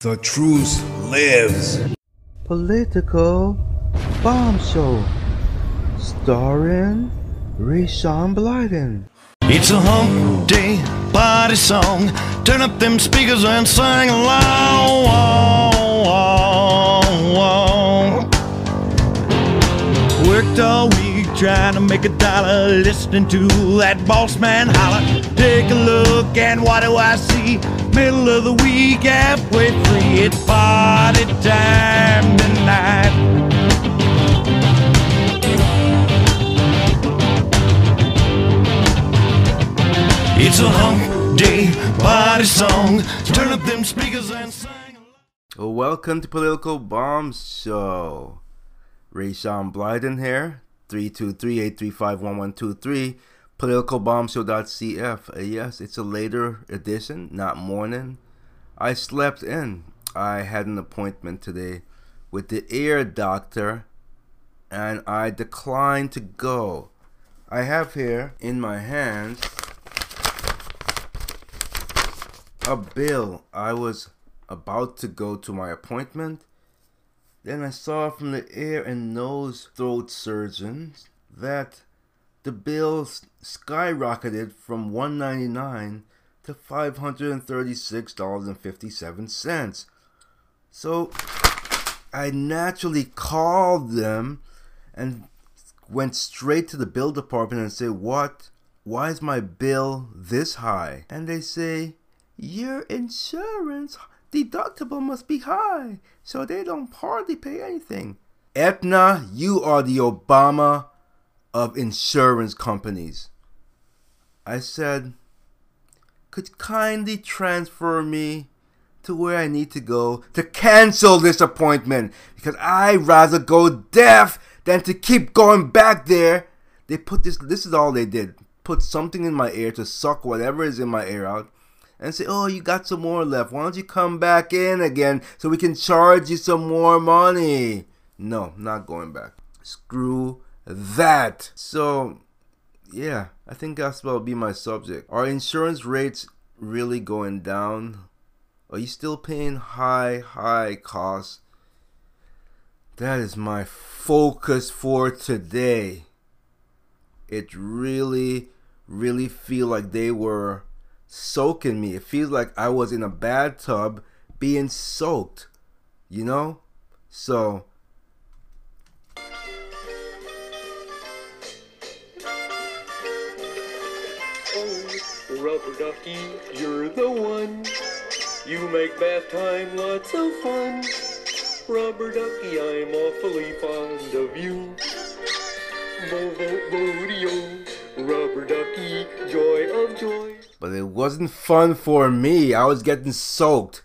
The truth lives. Political bombshell, Starring Rayshawn Blyden. It's a hump day party song. Turn up them speakers and sing along. Worked all week trying to make a dollar. Listening to that boss man holler. Take a look and what do I see? Middle of the week, halfway free. It's party time tonight. It's a hump day party song. Turn up them speakers and sing. Welcome to Political Bomb Show. Ray Rayshawn Blyden here. 323-835-1123. Politicalbombshow.cf. Uh, yes, it's a later edition, not morning. I slept in. I had an appointment today with the ear doctor and I declined to go. I have here in my hands a bill. I was about to go to my appointment. Then I saw from the ear and nose throat surgeons that the bill skyrocketed from 199 to $536.57. So I naturally called them and went straight to the bill department and said, "What? Why is my bill this high?" And they say, "Your insurance deductible must be high, so they don't hardly pay anything." Aetna, you are the Obama of insurance companies. I said, "Could kindly transfer me to where I need to go to cancel this appointment because I'd rather go deaf than to keep going back there. They put this, this is all they did. Put something in my ear to suck whatever is in my ear out and say, oh, you got some more left. Why don't you come back in again so we can charge you some more money? No, not going back. Screw that. So, yeah, I think that's will be my subject. Are insurance rates really going down? Are you still paying high, high costs? That is my focus for today. It really, really feel like they were soaking me. It feels like I was in a bathtub being soaked. You know? So rubber ducky, you're the one. You make bath time lots of fun. Rubber ducky, I'm awfully fond of you. Bo bo bodeo, rubber ducky, joy of joy. but it wasn't fun for me. I was getting soaked.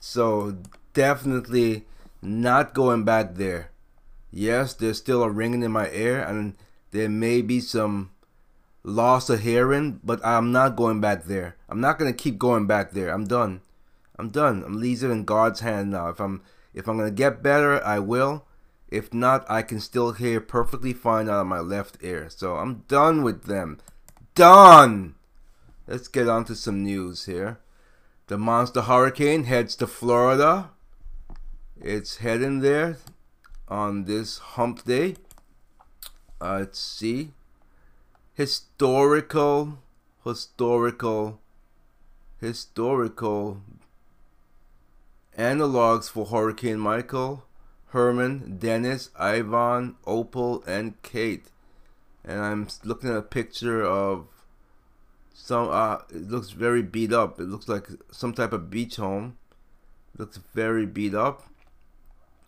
So definitely not going back there. Yes, there's still a ringing in my ear and there may be some loss of hearing, but I'm not going back there. I'm not gonna keep going back there. I'm done. I'm done. I'm leaving in God's hand now. If I'm if I'm gonna get better, I will. If not, I can still hear perfectly fine out of my left ear. So I'm done with them. Done. Let's get on to some news here. The monster hurricane heads to Florida. It's heading there on this hump day. Uh, let's see. Historical, historical, historical analogs for Hurricane Michael, Herman, Dennis, Ivan, Opal, and Kate. And I'm looking at a picture of some uh it looks very beat up. It looks like some type of beach home. looks very beat up.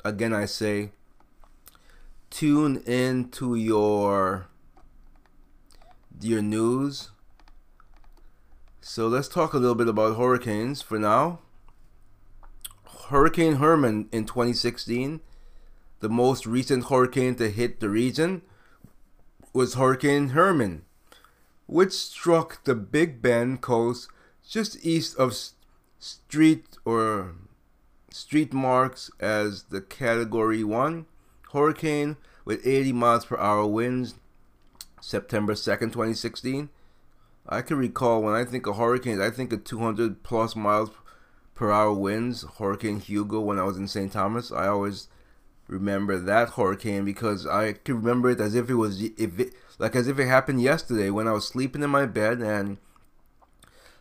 Again I say tune in to your your news. So let's talk a little bit about hurricanes for now. Hurricane Herman in 2016, the most recent hurricane to hit the region, was Hurricane Herman, which struck the Big Bend coast just east of Street or Street marks as the Category 1 hurricane with 80 miles per hour winds September 2nd, 2016. I can recall when I think of hurricanes, I think of 200 plus miles per hour winds, Hurricane Hugo, when I was in St. Thomas. I always remember that hurricane because I can remember it as if it was if it like as if it happened yesterday when I was sleeping in my bed and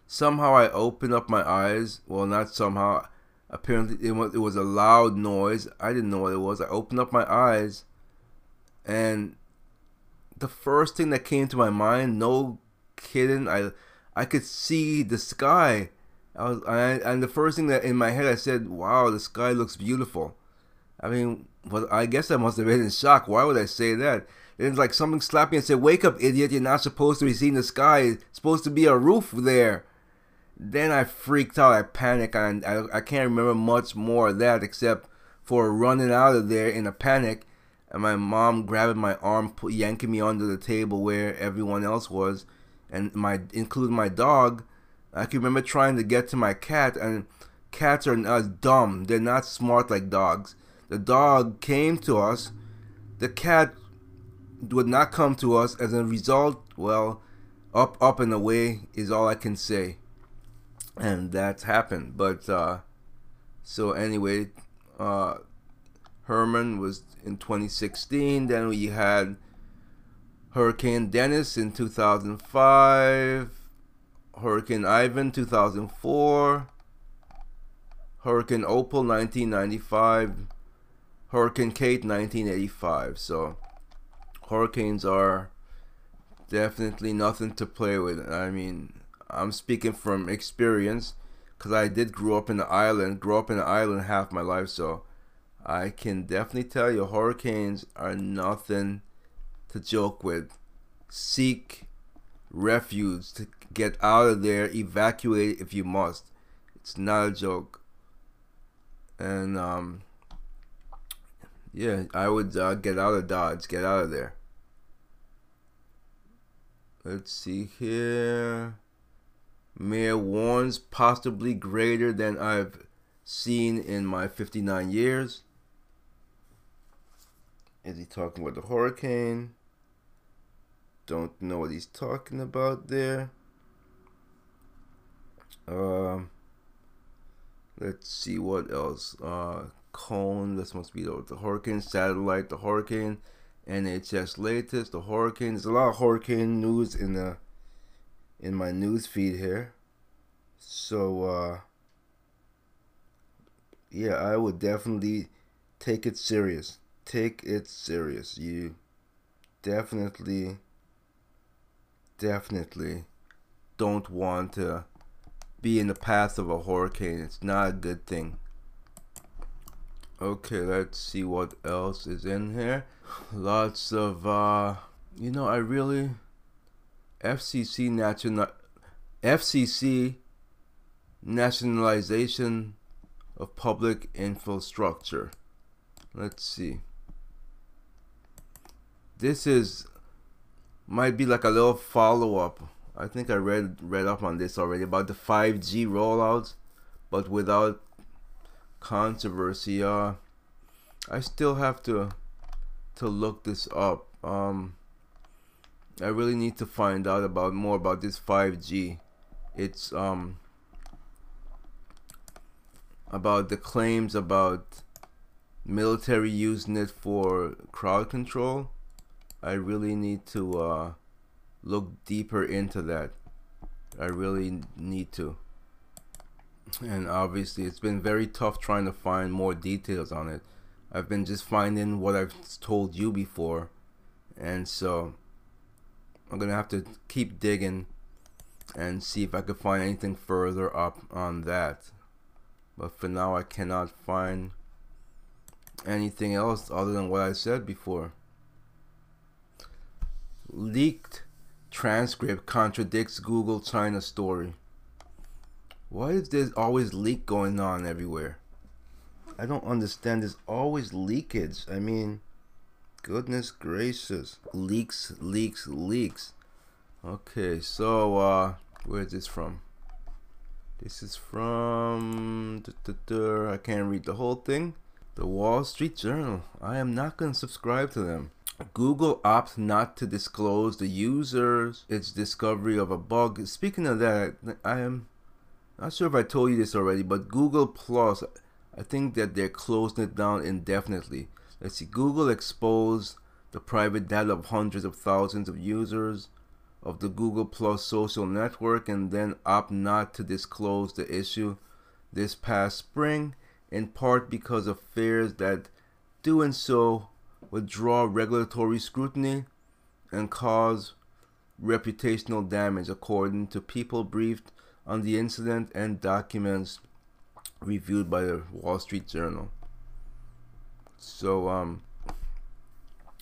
somehow I opened up my eyes. Well, not somehow. Apparently, it was, it was a loud noise. I didn't know what it was. I opened up my eyes, and the first thing that came to my mind, no kidding, I I could see the sky. I was, I, and the first thing that in my head I said, "Wow, the sky looks beautiful." I mean, well, I guess I must have been in shock. Why would I say that? It's like something slapped me and said, "Wake up, idiot! You're not supposed to be seeing the sky. It's supposed to be a roof there." Then I freaked out. I panicked, and I, I can't remember much more of that except for running out of there in a panic, and my mom grabbing my arm, yanking me under the table where everyone else was, and my including my dog. I can remember trying to get to my cat, and cats are not dumb. They're not smart like dogs. The dog came to us. The cat would not come to us. As a result, well, up, up and away is all I can say. And that's happened. But, uh, so anyway, uh, Herman was in 2016. Then we had Hurricane Dennis in 2005. Hurricane Ivan 2004. Hurricane Opal 1995. Hurricane Kate 1985. So hurricanes are definitely nothing to play with. I mean, I'm speaking from experience because I did grow up in the island, grow up in the island half my life, so I can definitely tell you hurricanes are nothing to joke with. Seek refuge to get out of there, evacuate if you must. It's not a joke. And um yeah, I would uh, get out of Dodge, get out of there. Let's see here. Mayor warns possibly greater than I've seen in my 59 years. Is he talking about the hurricane? Don't know what he's talking about there. Um, let's see what else. Uh, cone. This must be the, the hurricane satellite. The hurricane NHS latest. The hurricane. There's a lot of hurricane news in the in my news feed here. So uh, yeah, I would definitely take it serious. Take it serious. You definitely definitely don't want to be in the path of a hurricane. It's not a good thing. Okay, let's see what else is in here. Lots of, uh, you know, I really, FCC national, FCC nationalization of public infrastructure. Let's see. This is might be like a little follow up. I think I read read up on this already about the 5G rollout, but without controversy. Uh, I still have to to look this up. Um, I really need to find out about more about this 5G. It's um about the claims about military using it for crowd control. I really need to uh, look deeper into that. I really need to and obviously it's been very tough trying to find more details on it. I've been just finding what I've told you before, and so I'm gonna have to keep digging and see if I could find anything further up on that. But for now, I cannot find anything else other than what I said before. Leaked transcript contradicts Google China story. Why is there always leak going on everywhere? I don't understand. There's always leakage. I mean, goodness gracious. Leaks, leaks, leaks. Okay, so, uh, where is this from? This is from. I can't read the whole thing. The Wall Street Journal. I am not going to subscribe to them. Google opts not to disclose the users its discovery of a bug. Speaking of that, I am Not sure if I told you this already, but Google Plus, I think that they're closing it down indefinitely. Let's see, Google exposed the private data of hundreds of thousands of users of the Google Plus social network and then opt not to disclose the issue this past spring, in part because of fears that doing so would draw regulatory scrutiny and cause reputational damage, according to people briefed on the incident and documents reviewed by the Wall Street Journal. So, um,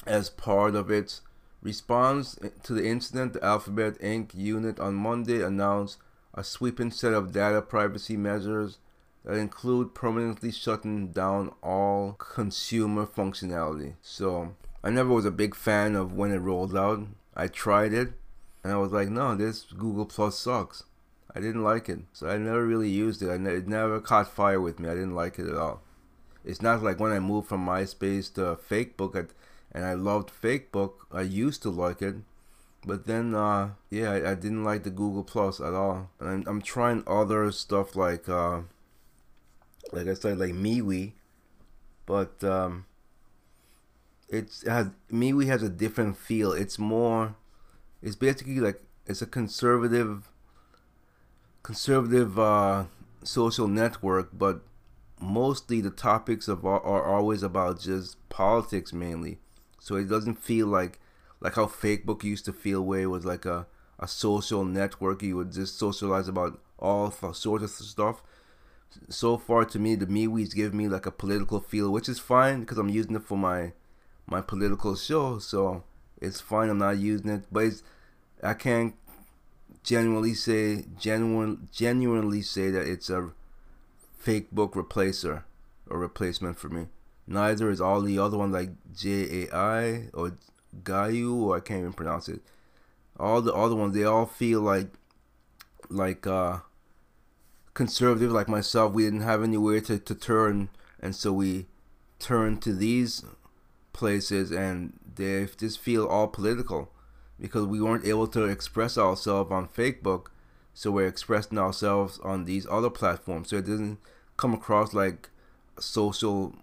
as part of its response to the incident, the Alphabet Inc. unit on Monday announced a sweeping set of data privacy measures that include permanently shutting down all consumer functionality. So, I never was a big fan of when it rolled out. I tried it and I was like, no, this Google Plus sucks. I didn't like it, so I never really used it. Ne- it never caught fire with me. I didn't like it at all. It's not like when I moved from MySpace to Facebook, I, and I loved Facebook. I used to like it, but then, uh, yeah, I, I, didn't like the Google Plus at all. And I'm, I'm trying other stuff like, uh, like I said, like MeWe, but um, it's it has MeWe has a different feel. It's more, it's basically like it's a conservative conservative uh, social network, but mostly the topics of are, are always about just politics mainly. So it doesn't feel like like how Facebook used to feel, where it was like a a social network. You would just socialize about all sorts of stuff. So far, to me, the MeWe's give me like a political feel, which is fine because I'm using it for my my political show. So it's fine. I'm not using it, but it's I can't genuinely say genuine genuinely say that it's a fake book replacer or replacement for me. Neither is all the other ones like J A I or Gayu or I can't even pronounce it. All the other ones they all feel like like uh conservative like myself. We didn't have anywhere to, to turn and so we turned to these places and they just feel all political because we weren't able to express ourselves on Facebook, so we're expressing ourselves on these other platforms. So it doesn't come across like social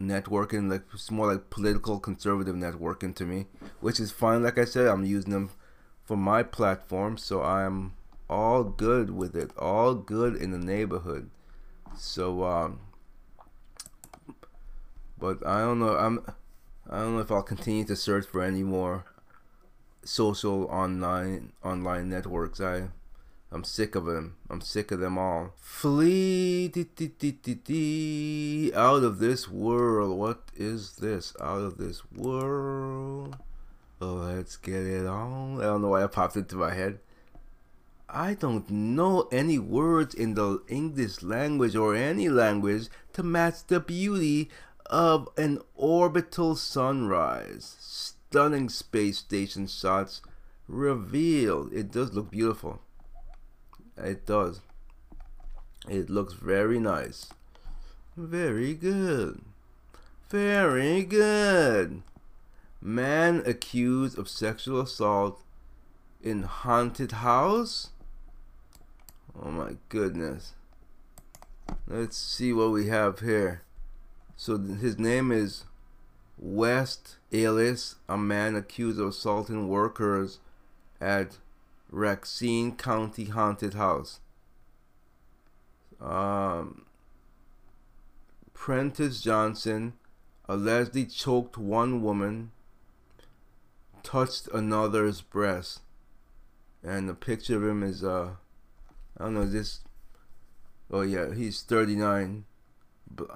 networking, like it's more like political conservative networking to me, which is fine. Like I said, I'm using them for my platform, so I'm all good with it, all good in the neighborhood. So, um, but I don't know. I'm I don't know if I'll continue to search for any more social online online networks. I I'm sick of them. I'm sick of them all. Flee out of this world. What is this? Out of this world. Let's get it on. I don't know why it popped into my head. I don't know any words in the English language or any language to match the beauty of an orbital sunrise stunning space station shots revealed. It does look beautiful. It does. It looks very nice. Very good. Very good. Man accused of sexual assault in haunted house? Oh my goodness. Let's see what we have here. So his name is West Allis, a man accused of assaulting workers at Racine County Haunted House. Um, Prentice Johnson allegedly choked one woman, touched another's breast, and the picture of him is uh, I don't know this. Oh yeah, he's 39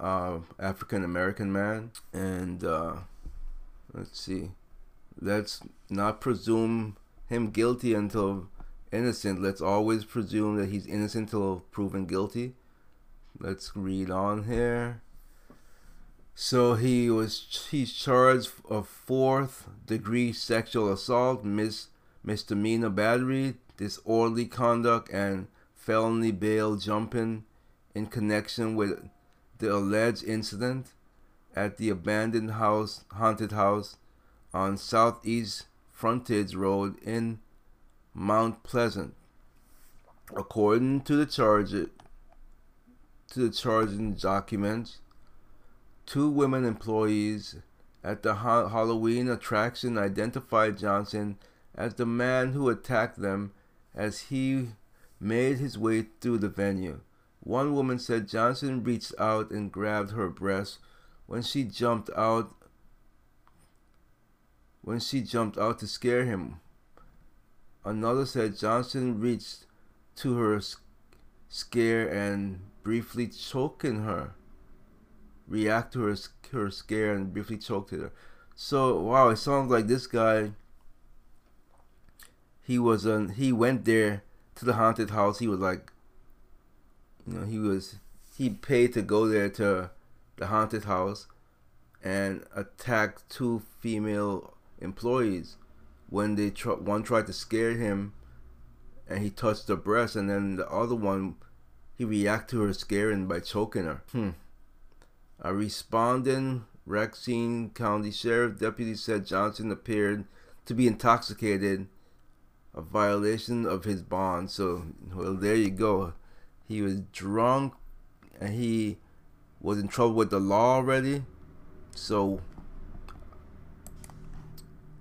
uh, African American man, and uh, let's see, let's not presume him guilty until innocent. Let's always presume that he's innocent until proven guilty. Let's read on here. So he was he's charged of fourth degree sexual assault, mis misdemeanor battery, disorderly conduct, and felony bail jumping in connection with the alleged incident at the abandoned house, haunted house on Southeast Frontage Road in Mount Pleasant. According to the charge, to the charging documents, two women employees at the ha- Halloween attraction identified Johnson as the man who attacked them as he made his way through the venue. One woman said Johnson reached out and grabbed her breast when she jumped out when she jumped out to scare him. Another said Johnson reached to her scare and briefly choking her. React to her her scare and briefly choked her. So wow, it sounds like this guy. He was an he went there to the haunted house. He was like, you know, he was he paid to go there to the haunted house and attack two female employees when they tr- one tried to scare him and he touched her breast and then the other one he reacted to her scaring by choking her. Hmm. A responding Racine County Sheriff deputy said Johnson appeared to be intoxicated, a violation of his bond. So, well, there you go. He was drunk and he was in trouble with the law already. So,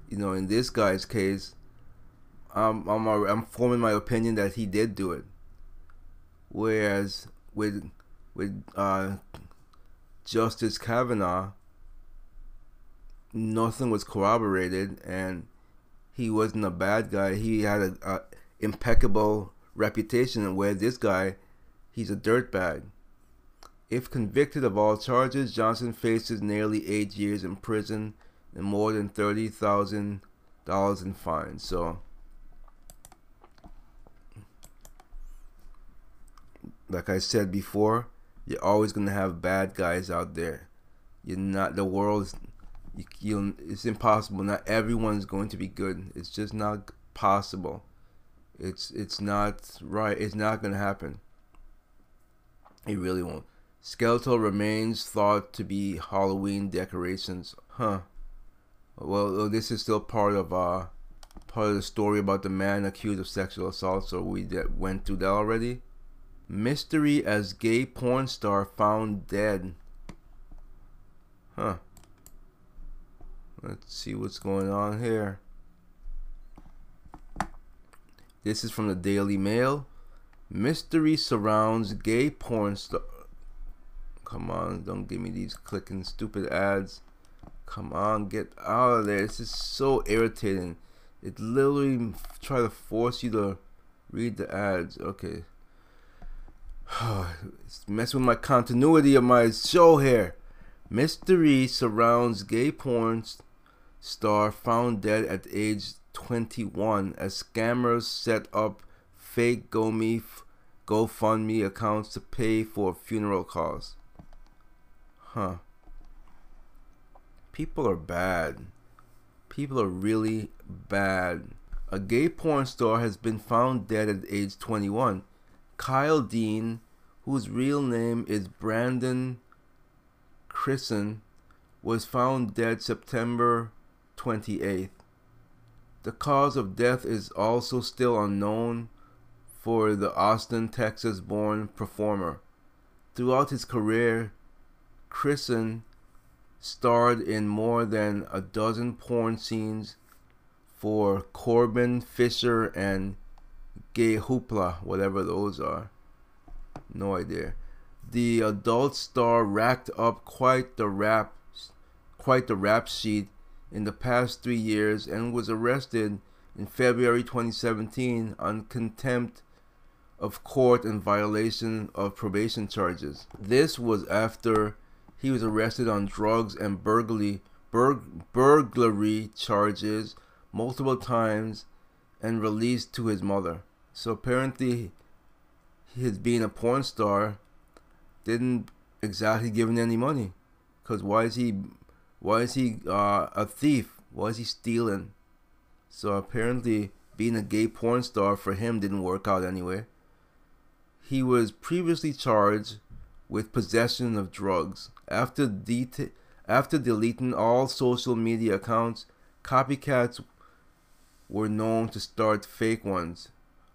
you know, in this guy's case, I'm I'm I'm forming my opinion that he did do it. Whereas with with uh, Justice Kavanaugh, nothing was corroborated, and he wasn't a bad guy. He had a, impeccable reputation, where this guy, he's a dirtbag. If convicted of all charges, Johnson faces nearly eight years in prison and more than thirty thousand dollars in fines. So, like I said before, you're always gonna have bad guys out there. You're not the world's. You, you, it's impossible. Not everyone's going to be good. It's just not possible. It's it's not right. It's not gonna happen. It really won't. Skeletal remains thought to be Halloween decorations. Huh. Well, this is still part of uh part of the story about the man accused of sexual assault. So we went through that already. Mystery as gay porn star found dead. Huh. Let's see what's going on here. This is from the Daily Mail. Mystery surrounds gay porn star. Come on, don't give me these clicking stupid ads. Come on, get out of there. This is so irritating. It literally try to force you to read the ads. Okay. it's messing with my continuity of my show here. Mystery surrounds gay porn star found dead at age 21 as scammers set up fake GoMe, GoFundMe accounts to pay for funeral costs. Huh. People are bad. People are really bad. A gay porn star has been found dead at age 21. Kyle Dean, whose real name is Brandon Chrisen, was found dead September 28th. The cause of death is also still unknown for the Austin, Texas born performer. Throughout his career, Chrisen starred in more than a dozen porn scenes for Corbin Fisher and Gay Hoopla, whatever those are. No idea. The adult star racked up quite the rap quite the rap sheet in the past 3 years and was arrested in February 2017 on contempt of court and violation of probation charges. This was after he was arrested on drugs and burglary burg- burglary charges multiple times and released to his mother. So apparently his being a porn star didn't exactly give him any money. Cause why is he why is he uh, a thief? Why is he stealing? So apparently being a gay porn star for him didn't work out anyway. He was previously charged with possession of drugs. After det- after deleting all social media accounts, copycats were known to start fake ones.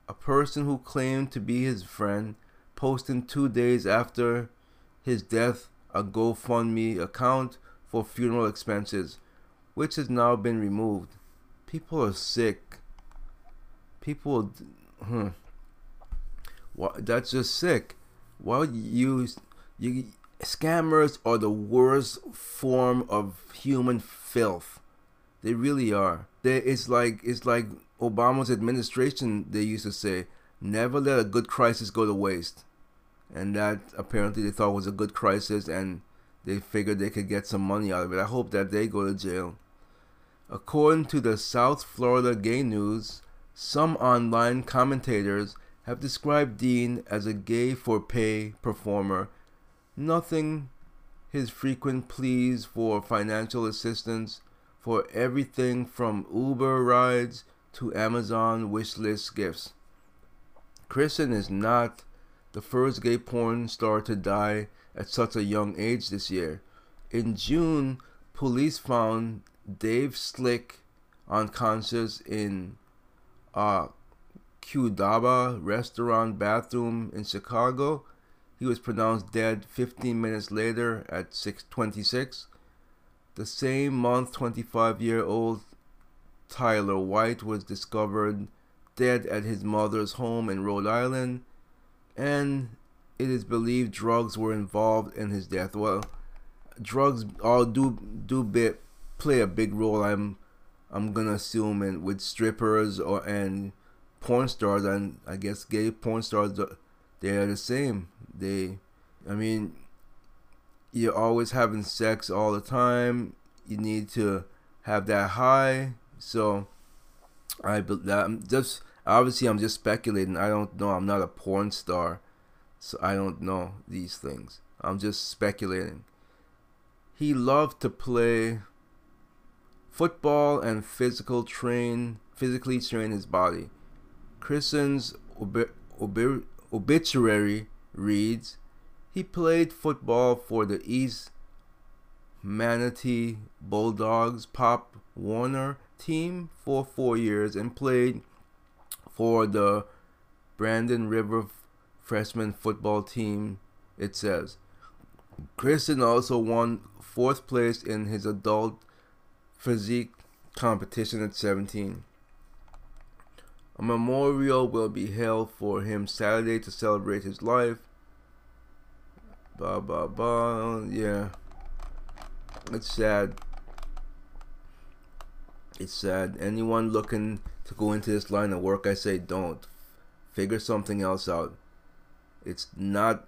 a person who claimed to be his friend posting two days after his death a GoFundMe account for funeral expenses, which has now been removed. People are sick. People, hmm. That's just sick. Why would you you? Scammers are the worst form of human filth. They really are. They, it's like it's like Obama's administration. They used to say, "Never let a good crisis go to waste," and that apparently they thought was a good crisis, and they figured they could get some money out of it. I hope that they go to jail. According to the South Florida Gay News, some online commentators have described Dean as a gay for pay performer. Nothing his frequent pleas for financial assistance for everything from Uber rides to Amazon wishlist gifts. Kristen is not the first gay porn star to die at such a young age this year. In June, police found Dave Slick unconscious in uh, Qdoba restaurant bathroom in Chicago. He was pronounced dead 15 minutes later at 6:26. The same month, 25-year-old Tyler White was discovered dead at his mother's home in Rhode Island, and it is believed drugs were involved in his death. Well, drugs all do do bit play a big role. I'm I'm gonna assume and with strippers or and porn stars and I guess gay porn stars uh, they are the same. They, I mean, you're always having sex all the time. You need to have that high. So I that I'm just obviously I'm just speculating. I don't know. I'm not a porn star, so I don't know these things. I'm just speculating. He loved to play football and physical train physically train his body. Kristen's obi- obi- obituary reads He played football for the East Manatee Bulldogs Pop Warner team for four years and played for the Braden River freshman football team, it says. Kristen also won fourth place in his adult physique competition at 17. A memorial will be held for him Saturday to celebrate his life. Blah blah blah. Yeah. It's sad. It's sad. Anyone looking to go into this line of work, I say don't. Figure something else out. It's not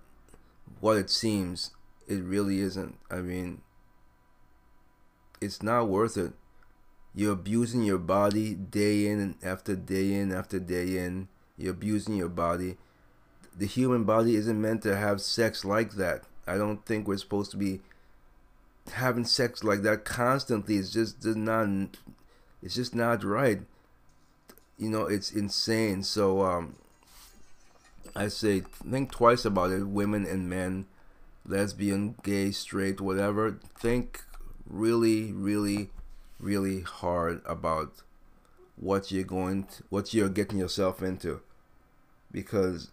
what it seems. It really isn't. I mean, it's not worth it. You're abusing your body day in and after day in after day in. You're abusing your body. The human body isn't meant to have sex like that. I don't think we're supposed to be having sex like that constantly. It's just not. It's just not right. You know, it's insane. So um, I say think twice about it. Women and men, lesbian, gay, straight, whatever. Think really, really really hard about what you're going to, what you're getting yourself into because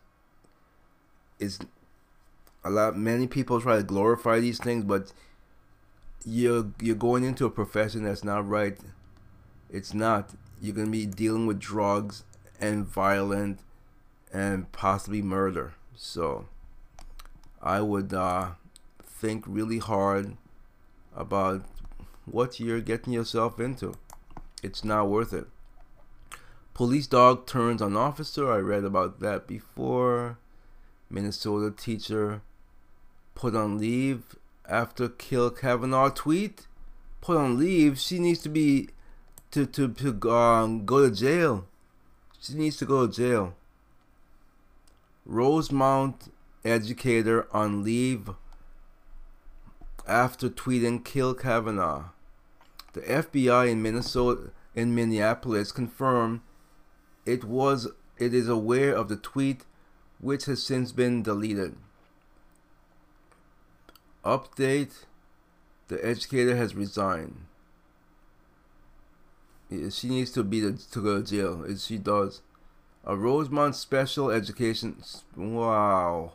it's a lot many people try to glorify these things but you're you're going into a profession that's not right it's not you're to be dealing with drugs and violent and possibly murder so i would uh, think really hard about what you're getting yourself into. It's not worth it. Police dog turns on officer. I read about that before. Minnesota teacher put on leave after kill Kavanaugh tweet. Put on leave. She needs to be to to to um, go to jail. She needs to go to jail. Rosemount educator on leave after tweeting kill Kavanaugh. The FBI in Minnesota in Minneapolis confirmed it was it is aware of the tweet which has since been deleted. Update the educator has resigned. She needs to be to go to jail. If she does. A Rosemount special education. Wow.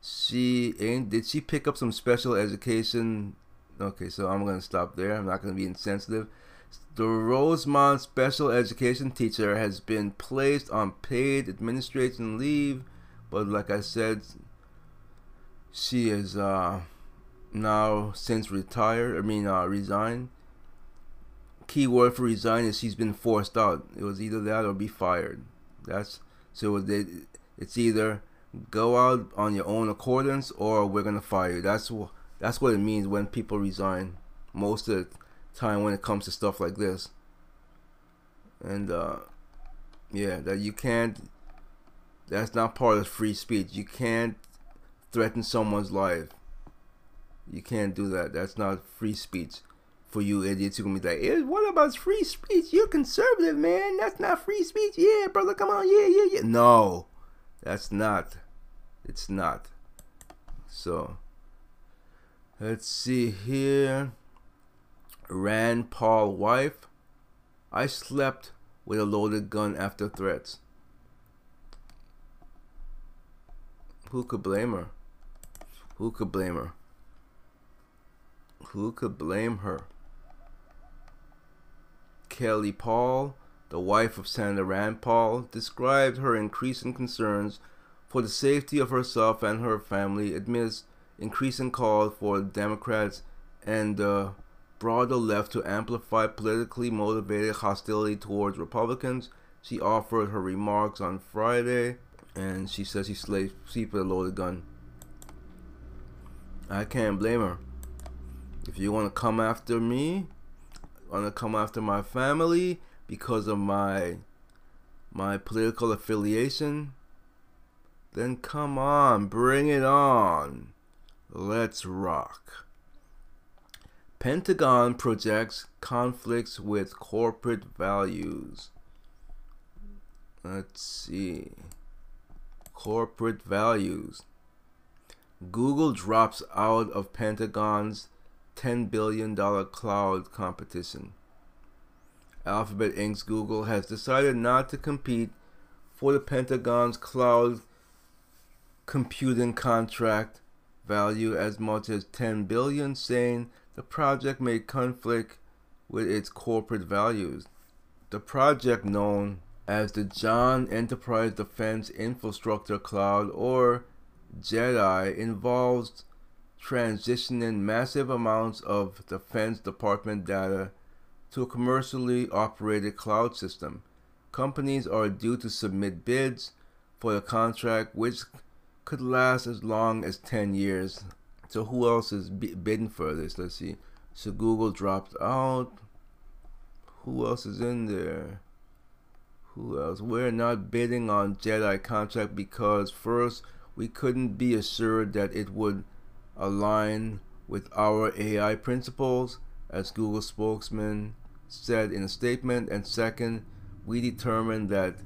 She ain't. Did she pick up some special education? Okay, so I'm gonna stop there. I'm not gonna be insensitive. The Rosemount special education teacher has been placed on paid administration leave, but like I said, she is uh, now since retired. I mean, uh, resigned. Key word for resign is she's been forced out. It was either that or be fired. That's so they, it's either go out on your own accordance or we're gonna fire you. That's what that's what it means when people resign. Most of the time when it comes to stuff like this. And uh, yeah, that you can't. That's not part of free speech. You can't threaten someone's life. You can't do that. That's not free speech for you idiots who gonna be like, eh, what about free speech? You're conservative, man. That's not free speech. Yeah, brother, come on. Yeah, yeah, yeah. No, that's not. It's not. So, let's see here. Rand Paul wife. I slept with a loaded gun after threats. Who could blame her? Who could blame her? Who could blame her? Kelly Paul, the wife of Senator Rand Paul, described her increasing concerns for the safety of herself and her family amidst increasing calls for Democrats and the broader left to amplify politically motivated hostility towards Republicans. She offered her remarks on Friday, and she says she slept with a loaded gun. I can't blame her. If you want to come after me, to come after my family because of my my political affiliation, then come on, bring it on. Let's rock. Pentagon projects conflicts with corporate values. Let's see. Corporate values. Google drops out of Pentagon's $10 billion cloud competition. Alphabet Inc.'s Google has decided not to compete for the Pentagon's cloud computing contract value as much as 10 billion saying the project may conflict with its corporate values. The project known as the Joint Enterprise Defense Infrastructure Cloud or JEDI involves transitioning massive amounts of Defense Department data to a commercially operated cloud system. Companies are due to submit bids for the contract, which could last as long as 10 years. So, who else is bidding for this? Let's see. So, Google dropped out. Who else is in there? Who else? We're not bidding on JEDI contract because, first, we couldn't be assured that it would align with our AI principles, as Google spokesman said in a statement, and second, we determined that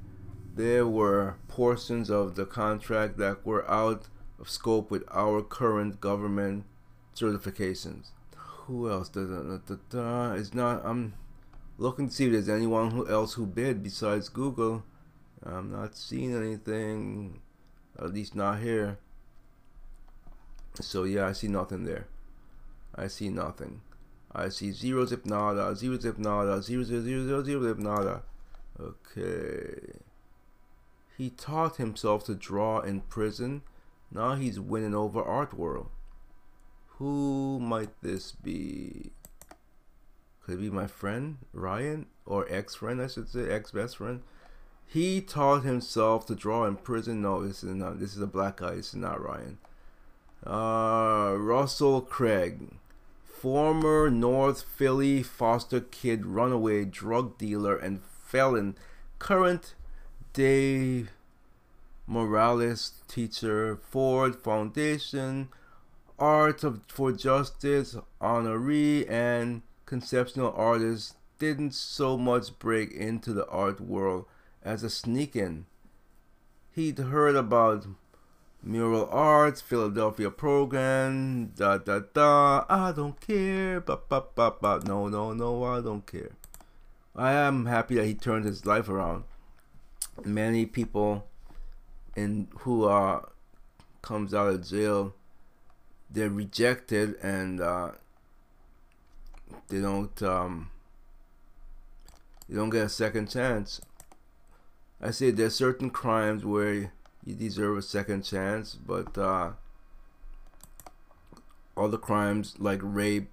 there were portions of the contract that were out of scope with our current government certifications. Who else does it? It's not. I'm looking to see if there's anyone who else who bid besides Google. I'm not seeing anything, at least not here. So yeah, I see nothing there. I see nothing. I see zero zip nada, zero zip nada, zero zero zero zero zero zip nada. Okay. He taught himself to draw in prison. Now he's winning over Art World. Who might this be? Could it be my friend Ryan or ex friend? I should say ex best friend. He taught himself to draw in prison. No, this is not. This is a black guy. This is not Ryan. Uh, Russell Craig, former North Philly foster kid, runaway drug dealer, and felon, current day Morales teacher, Ford Foundation, Art of, for Justice honoree, and conceptual artist, didn't so much break into the art world as a sneak in. He'd heard about mural arts, Philadelphia program, da da da. I don't care, ba ba ba ba. No, no, no, I don't care. I am happy that he turned his life around. many people in who are comes out of jail, they're rejected and uh, they don't um, they don't get a second chance. I say there's certain crimes where you deserve a second chance, but uh, all the crimes like rape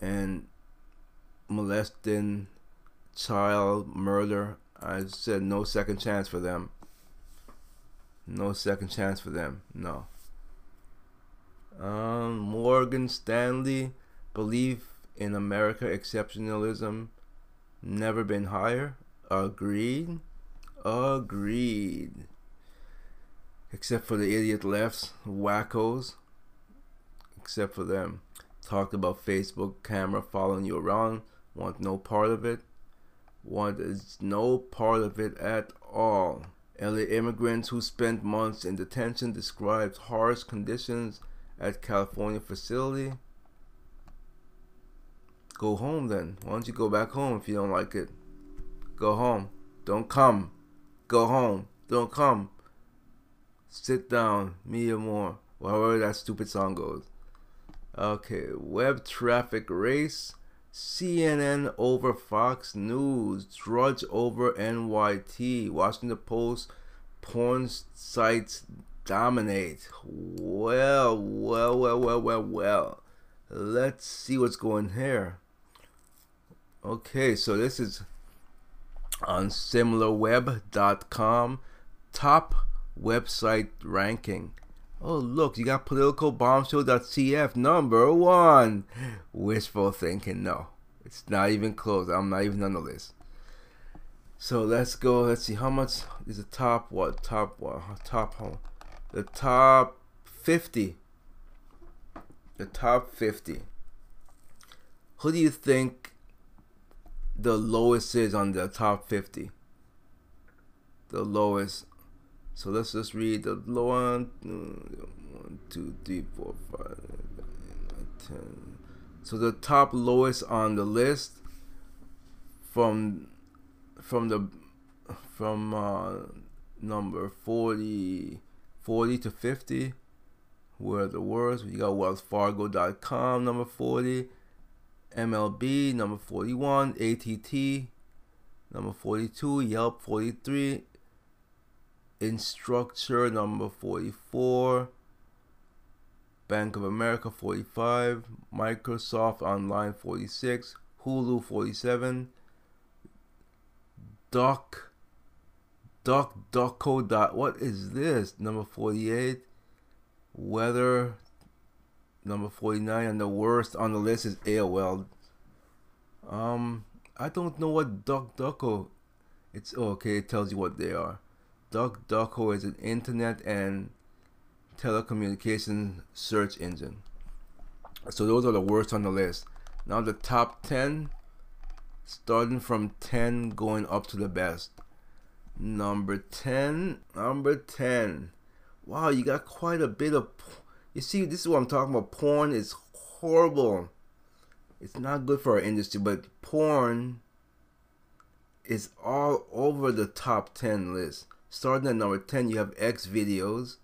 and molesting, child murder, I said no second chance for them. No second chance for them. No. Um, Morgan Stanley belief in America exceptionalism never been higher. Agreed. Agreed. Except for the idiot lefts, wackos. Except for them. Talked about Facebook camera following you around. Want no part of it. Want no part of it at all. LA immigrants who spent months in detention described harsh conditions at California facility. Go home then. Why don't you go back home if you don't like it? Go home. Don't come. Go home. Don't come. Sit down. Me or more. However that stupid song goes. Okay. Web traffic race. CNN over Fox News, Drudge over NYT, Washington Post, porn sites dominate. Well, well, well, well, well, well. Let's see what's going here. Okay, so this is on similarweb.com top website ranking. Oh, look, you got politicalbombshell.cf number one. Wishful thinking. No, it's not even close. I'm not even on the list. So let's go. Let's see how much is the top. What top? What top home? The top 50. The top 50. Who do you think the lowest is on the top 50? The lowest so let's just read the low one, one, two, three, four, five, nine, ten. So the top lowest on the list from from the from uh, number 40, 40 to 50 were the worst. You got WellsFargo.com number 40, MLB number 41, ATT number 42, Yelp 43, Instructure number 44, Bank of America 45, Microsoft Online 46, Hulu 47, Duck, Duck, Ducko. Dot, what is this? Number 48, Weather number 49, and the worst on the list is AOL. Um, I don't know what Duck Ducko. It's oh, okay. It tells you what they are. DuckDuckGo is an internet and telecommunication search engine. So those are the worst on the list. Now the top 10, starting from 10 going up to the best. Number 10, number 10. Wow, you got quite a bit of. You see, this is what I'm talking about. Porn is horrible. It's not good for our industry, but porn is all over the top 10 list. Starting at number 10, you have X videos.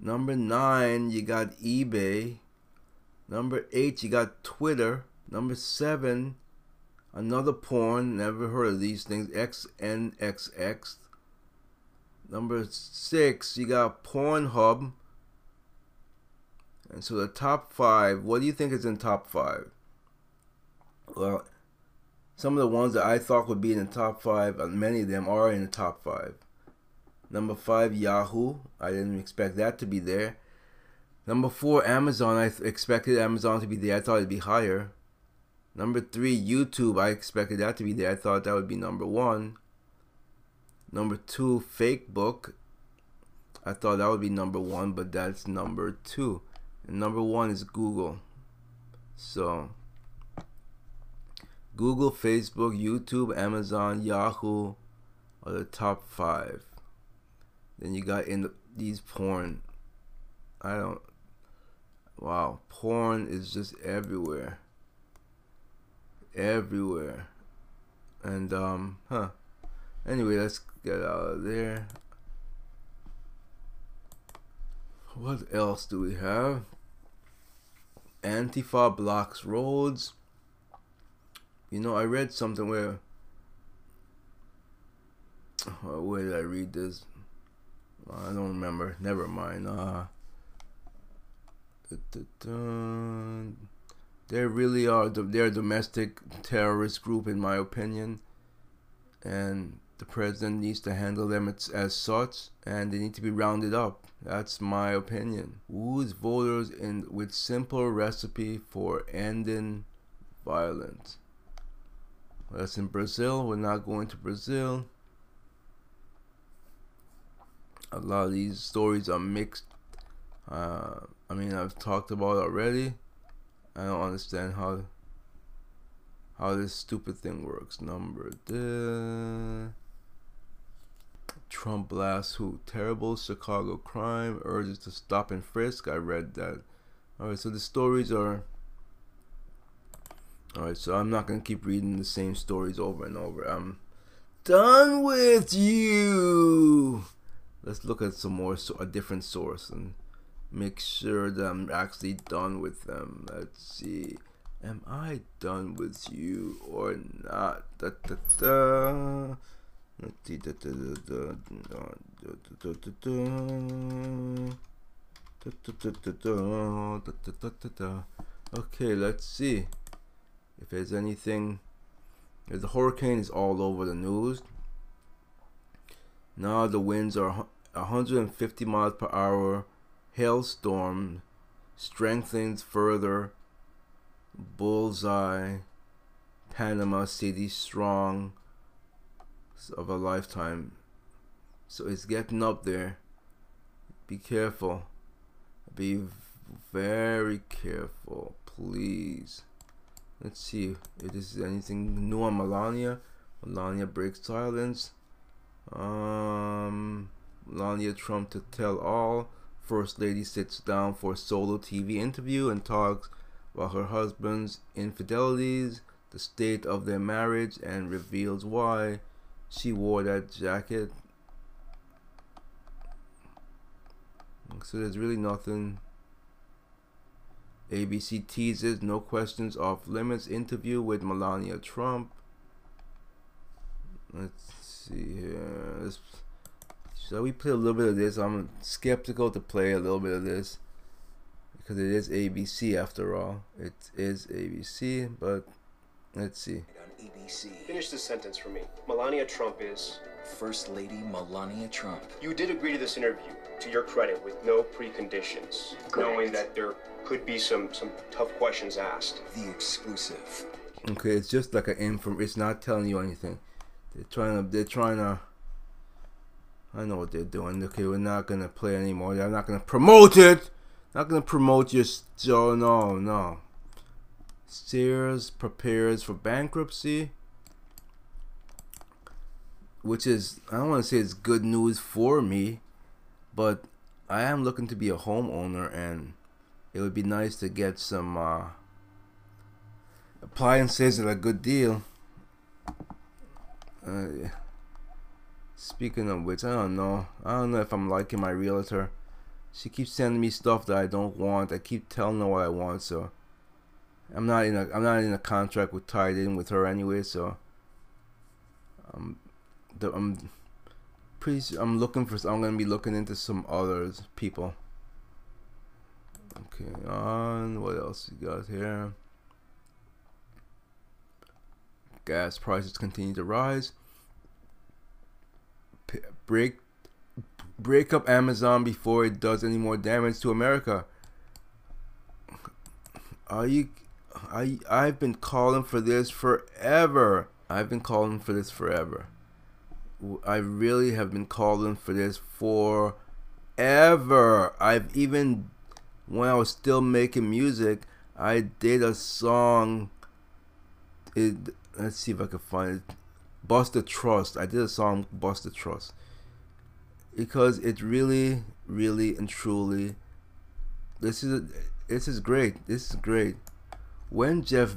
Number 9, you got eBay. Number 8, you got Twitter. Number 7, another porn. Never heard of these things. XNXX. Number 6, you got Pornhub. And so the top 5, what do you think is in top 5? Well, some of the ones that I thought would be in the top five, and many of them are in the top five. Number five, Yahoo. I didn't expect that to be there. Number four, Amazon. I expected Amazon to be there. I thought it'd be higher. Number three, YouTube. I expected that to be there. I thought that would be number one. Number two, Facebook. I thought that would be number one, but that's number two. And number one is Google. So Google, Facebook, YouTube, Amazon, Yahoo are the top five. Then you got in the, these porn. I don't. Wow, porn is just everywhere. Everywhere. And um, huh. Anyway, let's get out of there. What else do we have? Antifa blocks roads. You know, I read something where. Where did I read this? I don't remember. Never mind. Uh, they really are. They're a domestic terrorist group, in my opinion, and the president needs to handle them as, such, and they need to be rounded up. That's my opinion. Woo's voters in with simple recipe for ending violence. That's in Brazil. We're not going to Brazil. A lot of these stories are mixed. Uh, I mean, I've talked about already. I don't understand how how this stupid thing works. Number the Trump blasts who terrible Chicago crime urges to stop and frisk. I read that. All right, so the stories are. All right, so I'm not gonna keep reading the same stories over and over. I'm done with you. Let's look at some more, so a different source, and make sure that I'm actually done with them. Let's see. Am I done with you or not? Da, da, da. Okay, let's see if there's anything. The hurricane is all over the news. Now the winds are 150 miles per hour. Hailstorm strengthens further. Bullseye. Panama City strong of a lifetime. So it's getting up there. Be careful. Be very careful, please. Let's see if this is anything new on Melania. Melania breaks silence. Um, Melania Trump to tell all. First Lady sits down for solo TV interview and talks about her husband's infidelities, the state of their marriage, and reveals why she wore that jacket. So there's really nothing. ABC teases no questions off limits interview with Melania Trump. Let's see here. Let's, shall we play a little bit of this? I'm skeptical to play a little bit of this because it is ABC after all. It is ABC, but let's see. ABC. Finish this sentence for me. Melania Trump is. First Lady Melania Trump. You did agree to this interview, to your credit, with no preconditions, knowing that there could be some some tough questions asked. The exclusive. Okay, it's just like an inform. It's not telling you anything. They're trying to. They're trying to. I know what they're doing. Okay, we're not gonna play anymore. They're not gonna promote it. Not gonna promote your show. No, no. Sears prepares for bankruptcy, which is I don't want to say it's good news for me, but I am looking to be a homeowner, and it would be nice to get some uh, appliances at a good deal. Uh, speaking of which, I don't know. I don't know if I'm liking my realtor. She keeps sending me stuff that I don't want. I keep telling her what I want, so I'm not in a I'm not in a contract with tied in with her anyway, so um, the, I'm pretty I'm looking for I'm gonna be looking into some others people. Okay, on what else you got here? Gas prices continue to rise. Break break up Amazon before it does any more damage to America. Are you I I've been calling for this forever. I've been calling for this forever. I really have been calling for this forever. I've even when I was still making music, I did a song. It let's see if I can find it. Bust the Trust. I did a song Bust the Trust because it really, really and truly. This is this is great. This is great when Jeff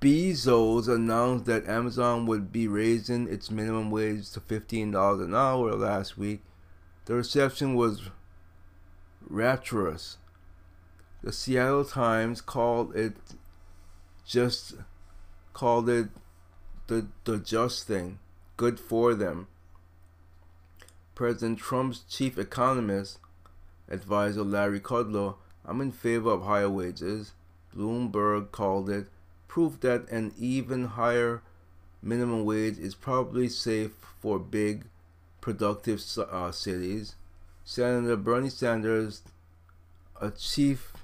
Bezos announced that Amazon would be raising its minimum wage to $15 an hour last week, the reception was rapturous. The Seattle Times called it just called it the the just thing. Good for them. President Trump's chief economist advisor Larry Kudlow, I'm in favor of higher wages. Bloomberg called it proof that an even higher minimum wage is probably safe for big, productive uh, cities. Senator Bernie Sanders, a chief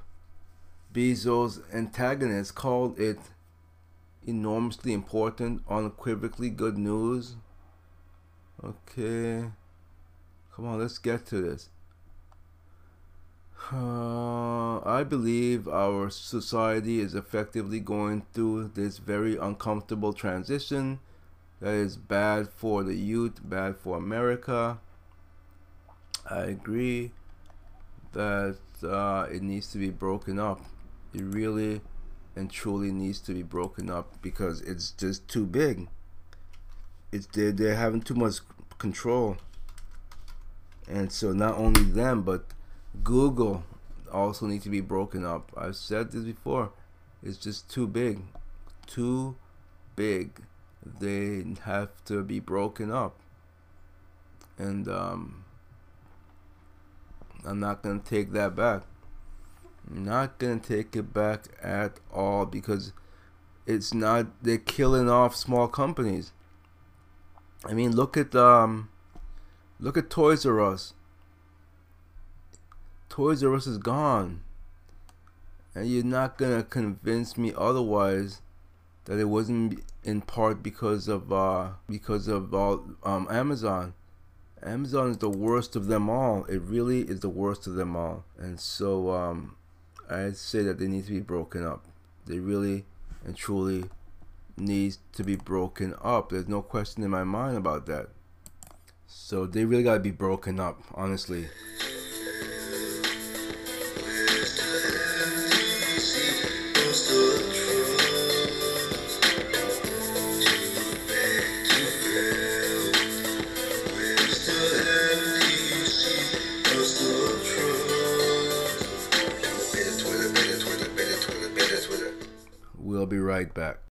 Bezos antagonist, called it enormously important, unequivocally good news. Okay. Come on, let's get to this. Uh, I believe our society is effectively going through this very uncomfortable transition that is bad for the youth, bad for America. I agree that uh, it needs to be broken up. It really and truly needs to be broken up because it's just too big. It's they're, they're having too much control. And so not only them, but Google also need to be broken up. I've said this before. It's just too big. Too big. They have to be broken up. And um, I'm not going to take that back. I'm not going to take it back at all because it's not, they're killing off small companies. I mean, look at, um, look at Toys R Us. Toys R Us is gone. And you're not gonna convince me otherwise that it wasn't in part because of uh because of all um Amazon. Amazon is the worst of them all. It really is the worst of them all. And so um I'd say that they need to be broken up. They really and truly needs to be broken up. There's no question in my mind about that. So they really gotta be broken up, honestly. We'll be right back.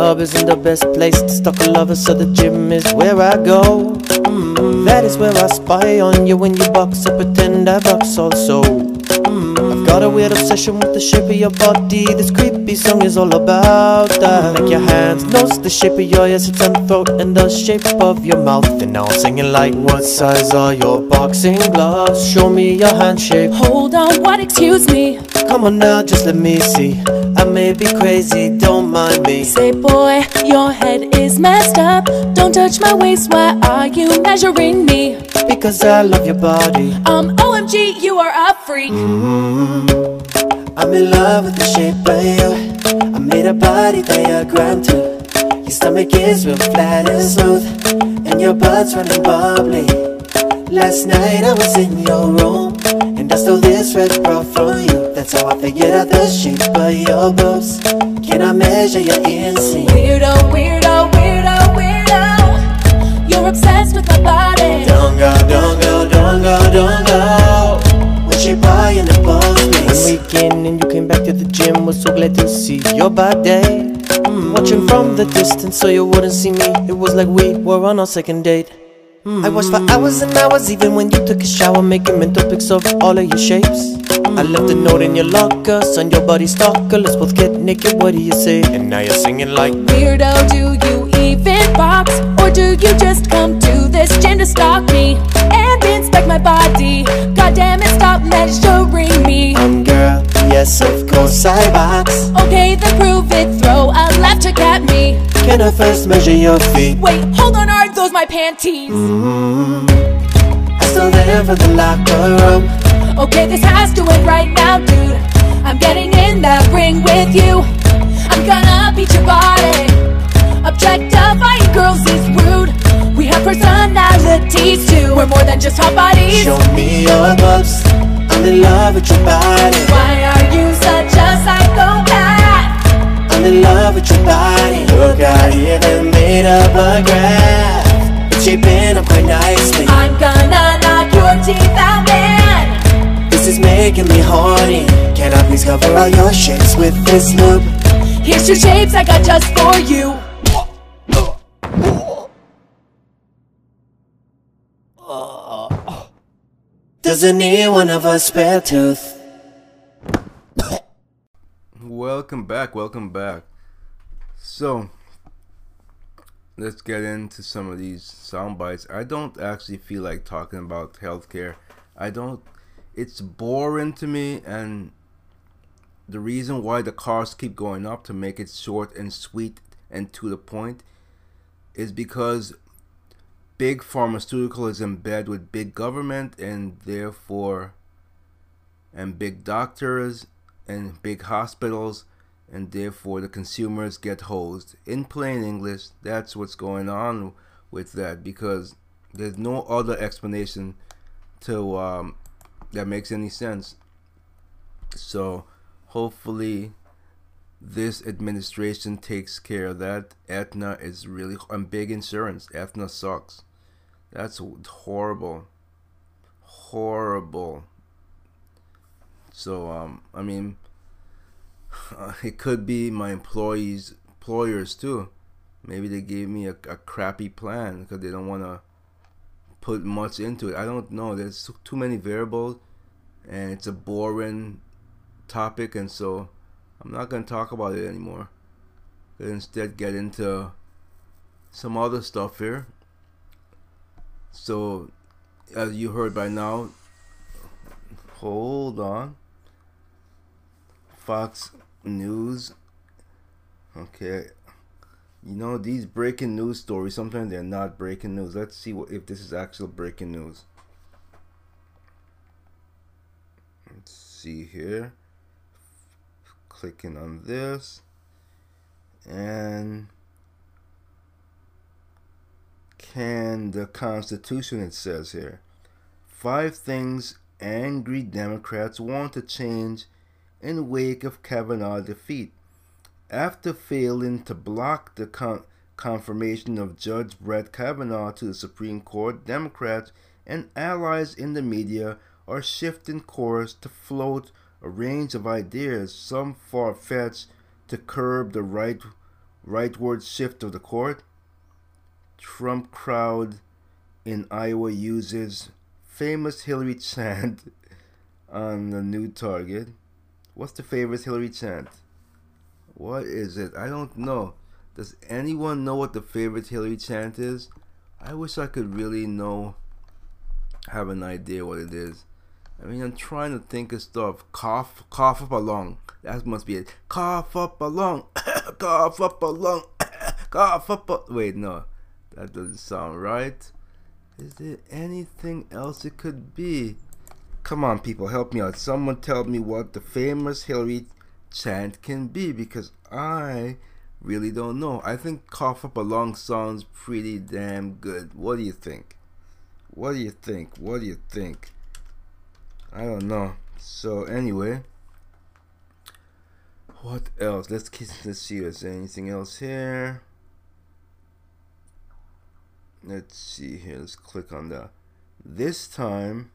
Club isn't the best place to stalk a lover, so the gym is where I go. Mm, that is where I spy on you when you box. I pretend I box also. Mm, I've got a weird obsession with the shape of your body. This creepy song is all about that. Like your hands, nose, the shape of your yes, it's and throat, and the shape of your mouth. And now I'm singing like, What size are your boxing gloves? Show me your handshake. Hold on, what? Excuse me. Come on now, just let me see. I may be crazy, don't mind me. Say, boy, your head is messed up. Don't touch my waist. Why are you measuring me? Because I love your body. Um, OMG, you are a freak. Mm-hmm. I'm in love with the shape of you. I made a body that diagram too. Your stomach is real flat and smooth, and your butt's running bubbly. Last night I was in your room, and I stole this red bra from you. That's how I figured out the shape of your boobs. Can I measure your inseam? Weirdo, weirdo, weirdo, weirdo. You're obsessed with my body. Don't go, don't go, don't go, don't go. What shape are in the both When we came and you came back to the gym, was so glad to see your body. Mm, watching from the distance so you wouldn't see me. It was like we were on our second date. Mm, I watched for hours and hours, even when you took a shower, making mental pics of all of your shapes. I left a note in your locker, son, your body stalker. Let's both get naked. What do you say? And now you're singing like. Weirdo, do you even box? Or do you just come to this gym to stalk me? And inspect my body? God damn it, stop measuring me. Um, girl, yes, of course I box. Okay, then prove it, throw a left hook at me. Can I first measure your feet? Wait, hold on, are those my panties? I stole them from the locker room. Okay, this has to end right now, dude. I'm getting in that ring with you. I'm gonna beat your body. Objectifying girls is rude. Have personalities too. We're more than just hot bodies. Show me your boobs. I'm in love with your body. Why are you such a psychopath? I'm in love with your body. Look, I even made up a graph. It's shaping up quite nicely. I'm gonna knock your teeth out, man. This is making me horny. Can I please cover all your shapes with this loop? Here's two shapes I got just for you. Doesn't need one of us spare tooth? Welcome back, welcome back. So, let's get into some of these sound bites. I don't actually feel like talking about healthcare. I don't, it's boring to me, and the reason why the costs keep going up to make it short and sweet and to the point is because big pharmaceutical is in bed with big government and therefore and big doctors and big hospitals and therefore the consumers get hosed. In plain english that's what's going on with that because there's no other explanation to um, that makes any sense. So hopefully this administration takes care of that. Aetna is really and big insurance. Aetna sucks that's horrible. Horrible. So um i mean it could be my employees employers too. Maybe they gave me a, a crappy plan because they don't want to put much into it. I don't know. There's too- many variables and it's a boring topic and so i'm not going to talk about it anymore. Gonna instead get into some other stuff here so as you heard by now hold on. Fox news. Okay. You know these breaking news stories sometimes they're not breaking news. Let's see what if this is actual breaking news. Let's see here. Clicking on this. And can the constitution it says here five things angry democrats want to change in wake of kavanaugh defeat after failing to block the con- confirmation of Judge Brett Kavanaugh to the Supreme Court, Democrats and allies in the media are shifting course to float a range of ideas, some far fetched, to curb the right rightward shift of the court. Trump crowd in Iowa uses famous Hillary chant on the new target. What's the favorite Hillary chant? What is it? I don't know. Does anyone know what the favorite Hillary chant is? I wish I could really know, have an idea what it is. I mean, I'm trying to think of stuff. Cough, cough up a lung. That must be it. Cough up a lung. cough up a lung. cough up a. Wait, no, that doesn't sound right. Is there anything else it could be? Come on, people, help me out. Someone tell me what the famous Hillary chant can be because I really don't know. I think cough up a lung sounds pretty damn good. What do you think? What do you think? What do you think? I don't know. So anyway, what else? Let's let's see. Is there anything else here? Let's see here. Let's click on the This time.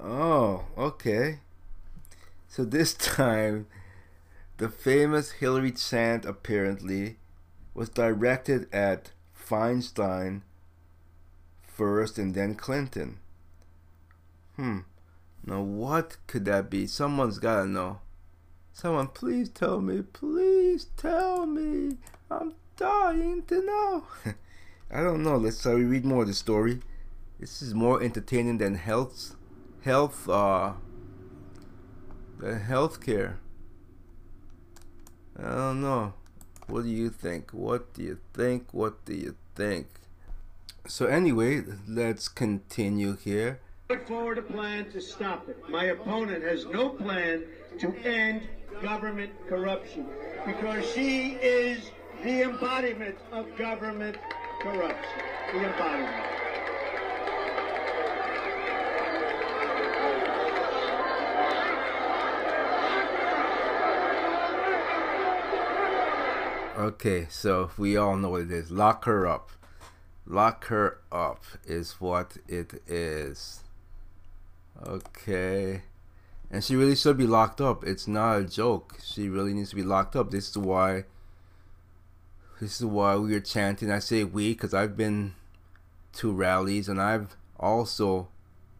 Oh, okay. So this time, the famous Hillary chant apparently was directed at Feinstein first and then Clinton. Hmm. Now what could that be? Someone's gotta know. Someone please tell me. Please tell me. I'm dying to know. I don't know. Let's uh, read more of the story. This is more entertaining than health health uh than healthcare. I don't know. What do you think? What do you think? What do you think? So anyway, let's continue here. put forward a plan to stop it. My opponent has no plan to end government corruption because she is the embodiment of government corruption. The embodiment. Okay, so we all know what it is. Lock her up. Lock her up is what it is. Okay. And she really should be locked up. It's not a joke. She really needs to be locked up. This is why this is why we are chanting. I say we because I've been to rallies and I've also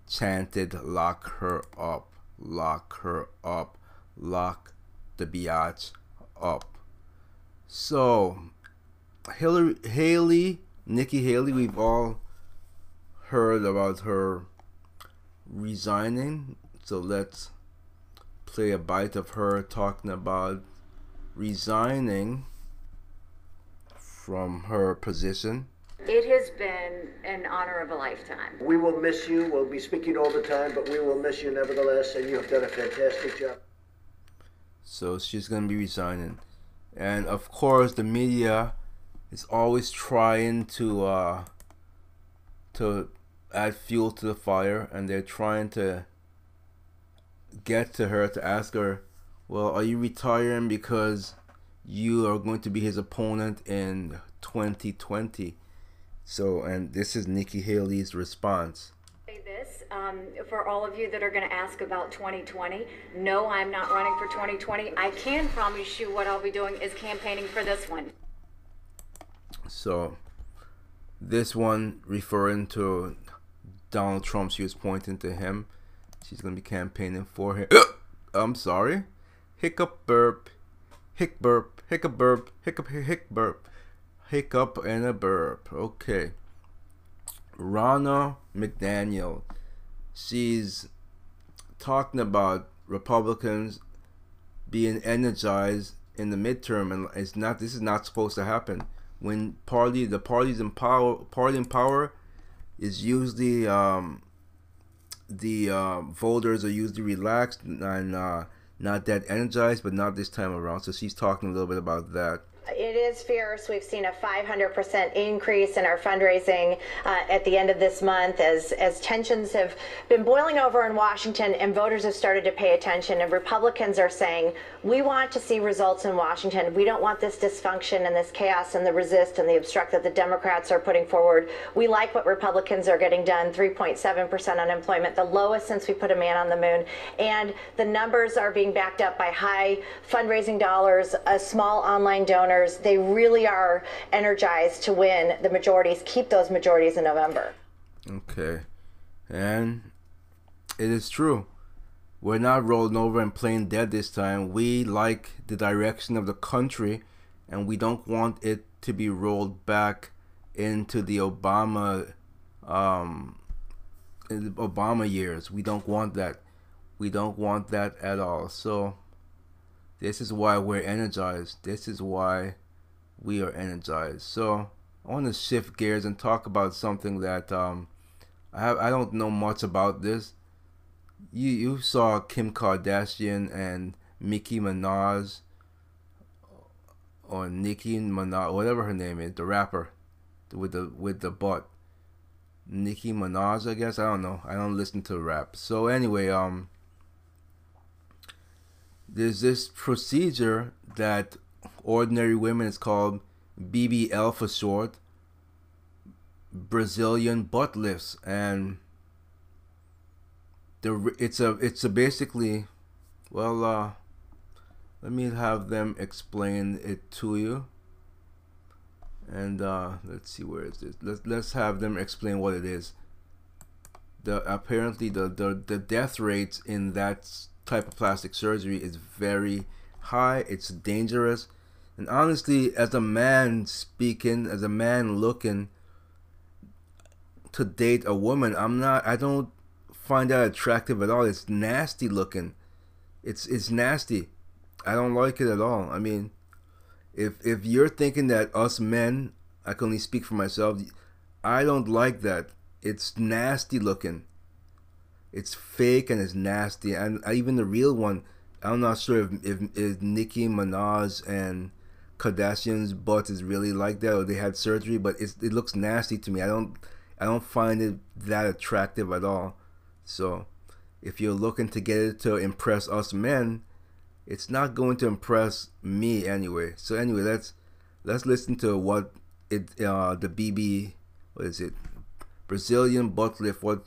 chanted lock her up. Lock her up. Lock the biatch up. So, Hillary, Haley, Nikki Haley, we've all heard about her resigning. So let's play a bite of her talking about resigning from her position. It has been an honor of a lifetime. We will miss you. We'll be speaking all the time, but we will miss you nevertheless, and you have done a fantastic job. So she's going to be resigning. And of course, the media is always trying to uh, to add fuel to the fire, and they're trying to get to her to ask her, "Well, are you retiring because you are going to be his opponent in 2020?" So, and this is Nikki Haley's response. Say this um, for all of you that are going to ask about 2020. No, I'm not running for 2020. I can promise you what I'll be doing is campaigning for this one. So, this one referring to Donald Trump, she was pointing to him. She's going to be campaigning for him. I'm sorry. Hiccup burp. Hick burp. Hiccup burp. Hiccup hick burp. Hiccup and a burp. Okay. Ronna McDaniel. She's talking about Republicans being energized in the midterm and it's not this is not supposed to happen. When party the parties in power party in power is usually um the uh, voters are usually relaxed and uh, not that energized, but not this time around. So she's talking a little bit about that. It is fierce. We've seen a 500% increase in our fundraising uh, at the end of this month as, as tensions have been boiling over in Washington and voters have started to pay attention. And Republicans are saying, we want to see results in Washington. We don't want this dysfunction and this chaos and the resist and the obstruct that the Democrats are putting forward. We like what Republicans are getting done 3.7% unemployment, the lowest since we put a man on the moon. And the numbers are being backed up by high fundraising dollars, a small online donor they really are energized to win the majorities, keep those majorities in November. Okay. And it is true. We're not rolling over and playing dead this time. We like the direction of the country and we don't want it to be rolled back into the Obama um Obama years. We don't want that. We don't want that at all. So this is why we're energized. This is why we are energized. So I want to shift gears and talk about something that um, I have. I don't know much about this. You you saw Kim Kardashian and Nicki Minaj or Nicki Minaj, whatever her name is, the rapper with the with the butt. Nicki Minaj, I guess. I don't know. I don't listen to rap. So anyway, um there's this procedure that ordinary women is called BBL for short, Brazilian butt lifts, and the it's a it's a basically, well, uh, let me have them explain it to you. And uh, let's see where is this. Let's let's have them explain what it is. The apparently the the, the death rates in that type of plastic surgery is very high. It's dangerous. And honestly, as a man speaking, as a man looking to date a woman, I'm not I don't find that attractive at all. It's nasty looking. It's it's nasty. I don't like it at all. I mean, if if you're thinking that us men, I can only speak for myself, I don't like that. It's nasty looking. It's fake and it's nasty. And even the real one, I'm not sure if if, if Nicki Minaj and Kardashian's butt is really like that or they had surgery, but it's, it looks nasty to me. I don't I don't find it that attractive at all. So if you're looking to get it to impress us men, it's not going to impress me anyway. So anyway, let's let's listen to what it uh the BB what is it Brazilian butt lift what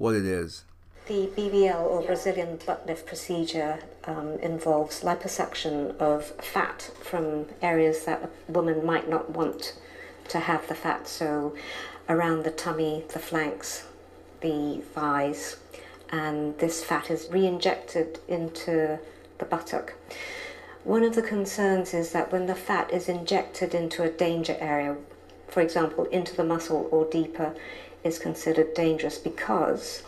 what it is. The BBL or Brazilian butt lift procedure um, involves liposuction of fat from areas that a woman might not want to have the fat, so around the tummy, the flanks, the thighs, and this fat is re injected into the buttock. One of the concerns is that when the fat is injected into a danger area, for example, into the muscle or deeper, is considered dangerous because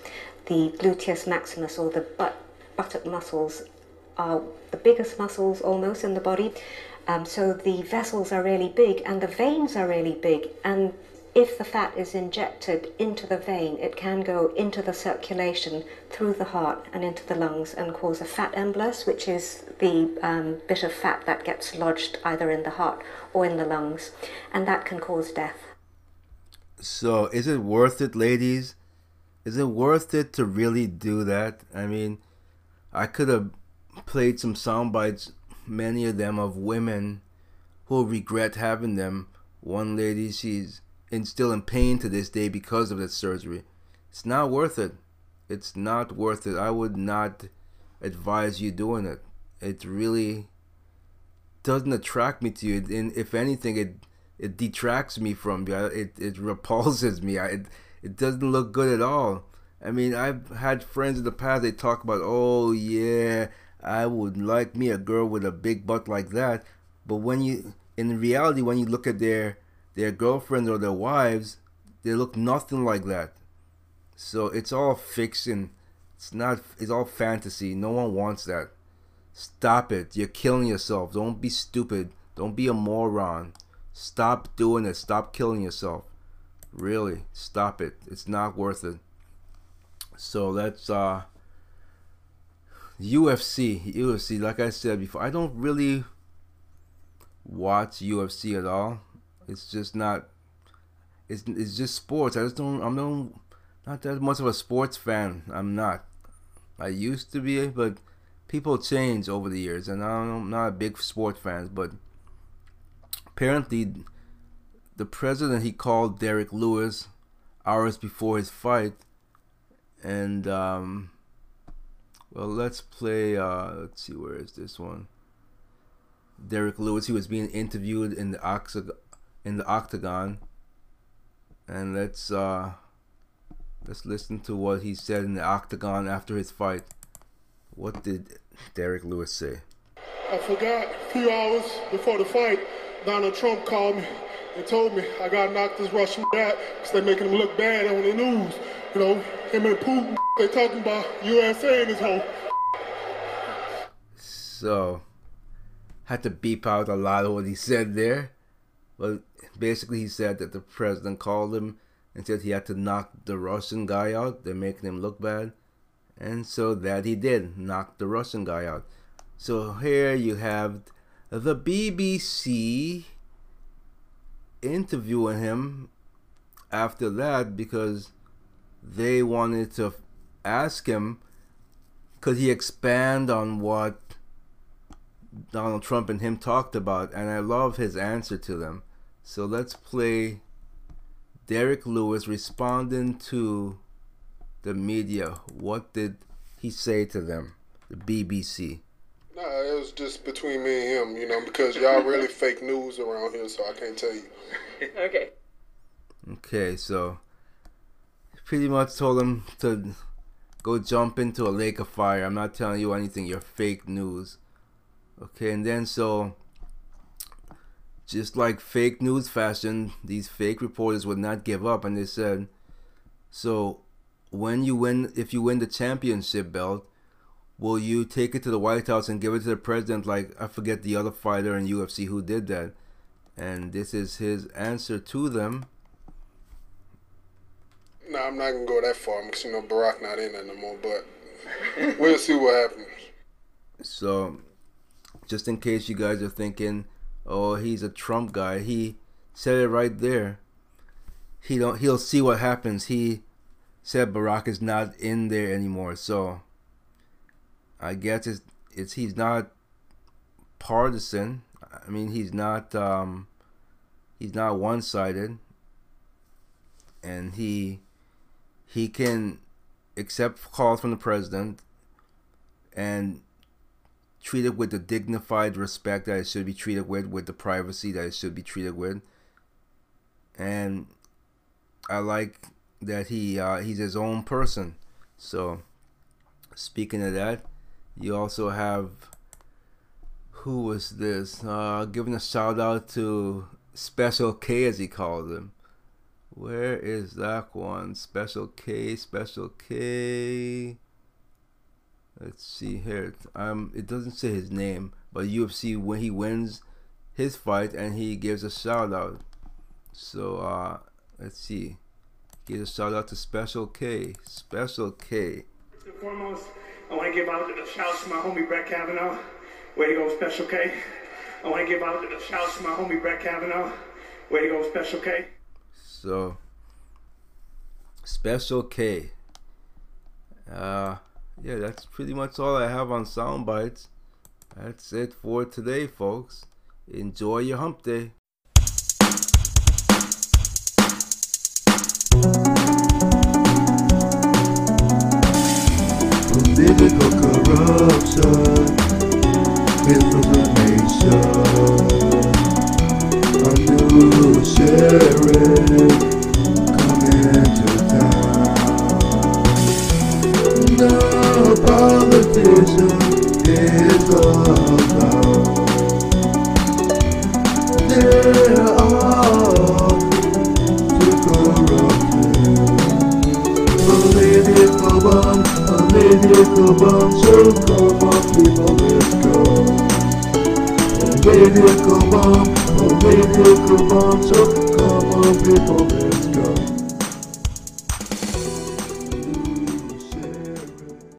the gluteus maximus or the butt, buttock muscles are the biggest muscles almost in the body. Um, so the vessels are really big and the veins are really big. And if the fat is injected into the vein, it can go into the circulation through the heart and into the lungs and cause a fat embolus, which is the um, bit of fat that gets lodged either in the heart or in the lungs, and that can cause death. So, is it worth it, ladies? Is it worth it to really do that? I mean, I could have played some sound bites, many of them of women who regret having them. One lady, she's in, still in pain to this day because of that surgery. It's not worth it. It's not worth it. I would not advise you doing it. It really doesn't attract me to you. And if anything, it it detracts me from you. It it repulses me. I, it it doesn't look good at all. I mean, I've had friends in the past. They talk about, oh yeah, I would like me a girl with a big butt like that. But when you, in reality, when you look at their their girlfriends or their wives, they look nothing like that. So it's all fiction. It's not. It's all fantasy. No one wants that. Stop it. You're killing yourself. Don't be stupid. Don't be a moron. Stop doing it. Stop killing yourself. Really, stop it. It's not worth it. So let's uh UFC, UFC, like I said before, I don't really watch UFC at all. It's just not. It's it's just sports. I just don't. I'm don't not that much of a sports fan. I'm not. I used to be, but people change over the years, and I'm not a big sports fan. But apparently, the president he called Derrick Lewis hours before his fight, and um, well, let's play. Uh, let's see, where is this one? Derrick Lewis. He was being interviewed in the octagon, in the octagon, and let's uh, let's listen to what he said in the octagon after his fight. What did Derrick Lewis say? I forgot a few hours before the fight, Donald Trump called me and told me I got knocked this Russian out because they're making him look bad on the news. You know, him and Putin, they talking about USA in his whole. So, had to beep out a lot of what he said there. But basically, he said that the president called him and said he had to knock the Russian guy out. They're making him look bad. And so that he did, knock the Russian guy out. So here you have the BBC interviewing him after that because they wanted to ask him could he expand on what Donald Trump and him talked about and I love his answer to them. So let's play Derrick Lewis responding to the media. What did he say to them? The BBC. Nah, it was just between me and him, you know, because y'all really fake news around here, so I can't tell you. okay. Okay, so pretty much told him to go jump into a lake of fire. I'm not telling you anything. You're fake news. Okay, and then so just like fake news fashion, these fake reporters would not give up, and they said, "So when you win, if you win the championship belt, will you take it to the White House and give it to the president? Like I forget the other fighter in UFC who did that." And this is his answer to them. No, nah, I'm not gonna go that far because you know Barack not in there no more. But we'll see what happens. So, just in case you guys are thinking, "Oh, he's a Trump guy," he said it right there. He don't. He'll see what happens. He said Barack is not in there anymore. So, I guess it's, it's he's not partisan. I mean, he's not. Um, he's not one-sided, and he he can accept calls from the president and treat it with the dignified respect that it should be treated with, with the privacy that it should be treated with. And I like that he uh, he's his own person. So speaking of that, you also have who was this? Uh, giving a shout out to Special K as he calls him. Where is that one? Special K, Special K. Let's see here. Um, it doesn't say his name, but UFC when he wins his fight and he gives a shout out. So uh, let's see. Give a shout out to Special K. Special K. Foremost, I want to give out a shout to my homie Brett Kavanaugh. Way to go, Special K. I want to give out a shout to my homie Brett Kavanaugh. Way to go, Special K. So, Special K. Uh, yeah, that's pretty much all I have on sound bites. That's it for today, folks. Enjoy your hump day. Political corruption, misinformation, come on people, let's go. Political bomb, political bomb, so come on people,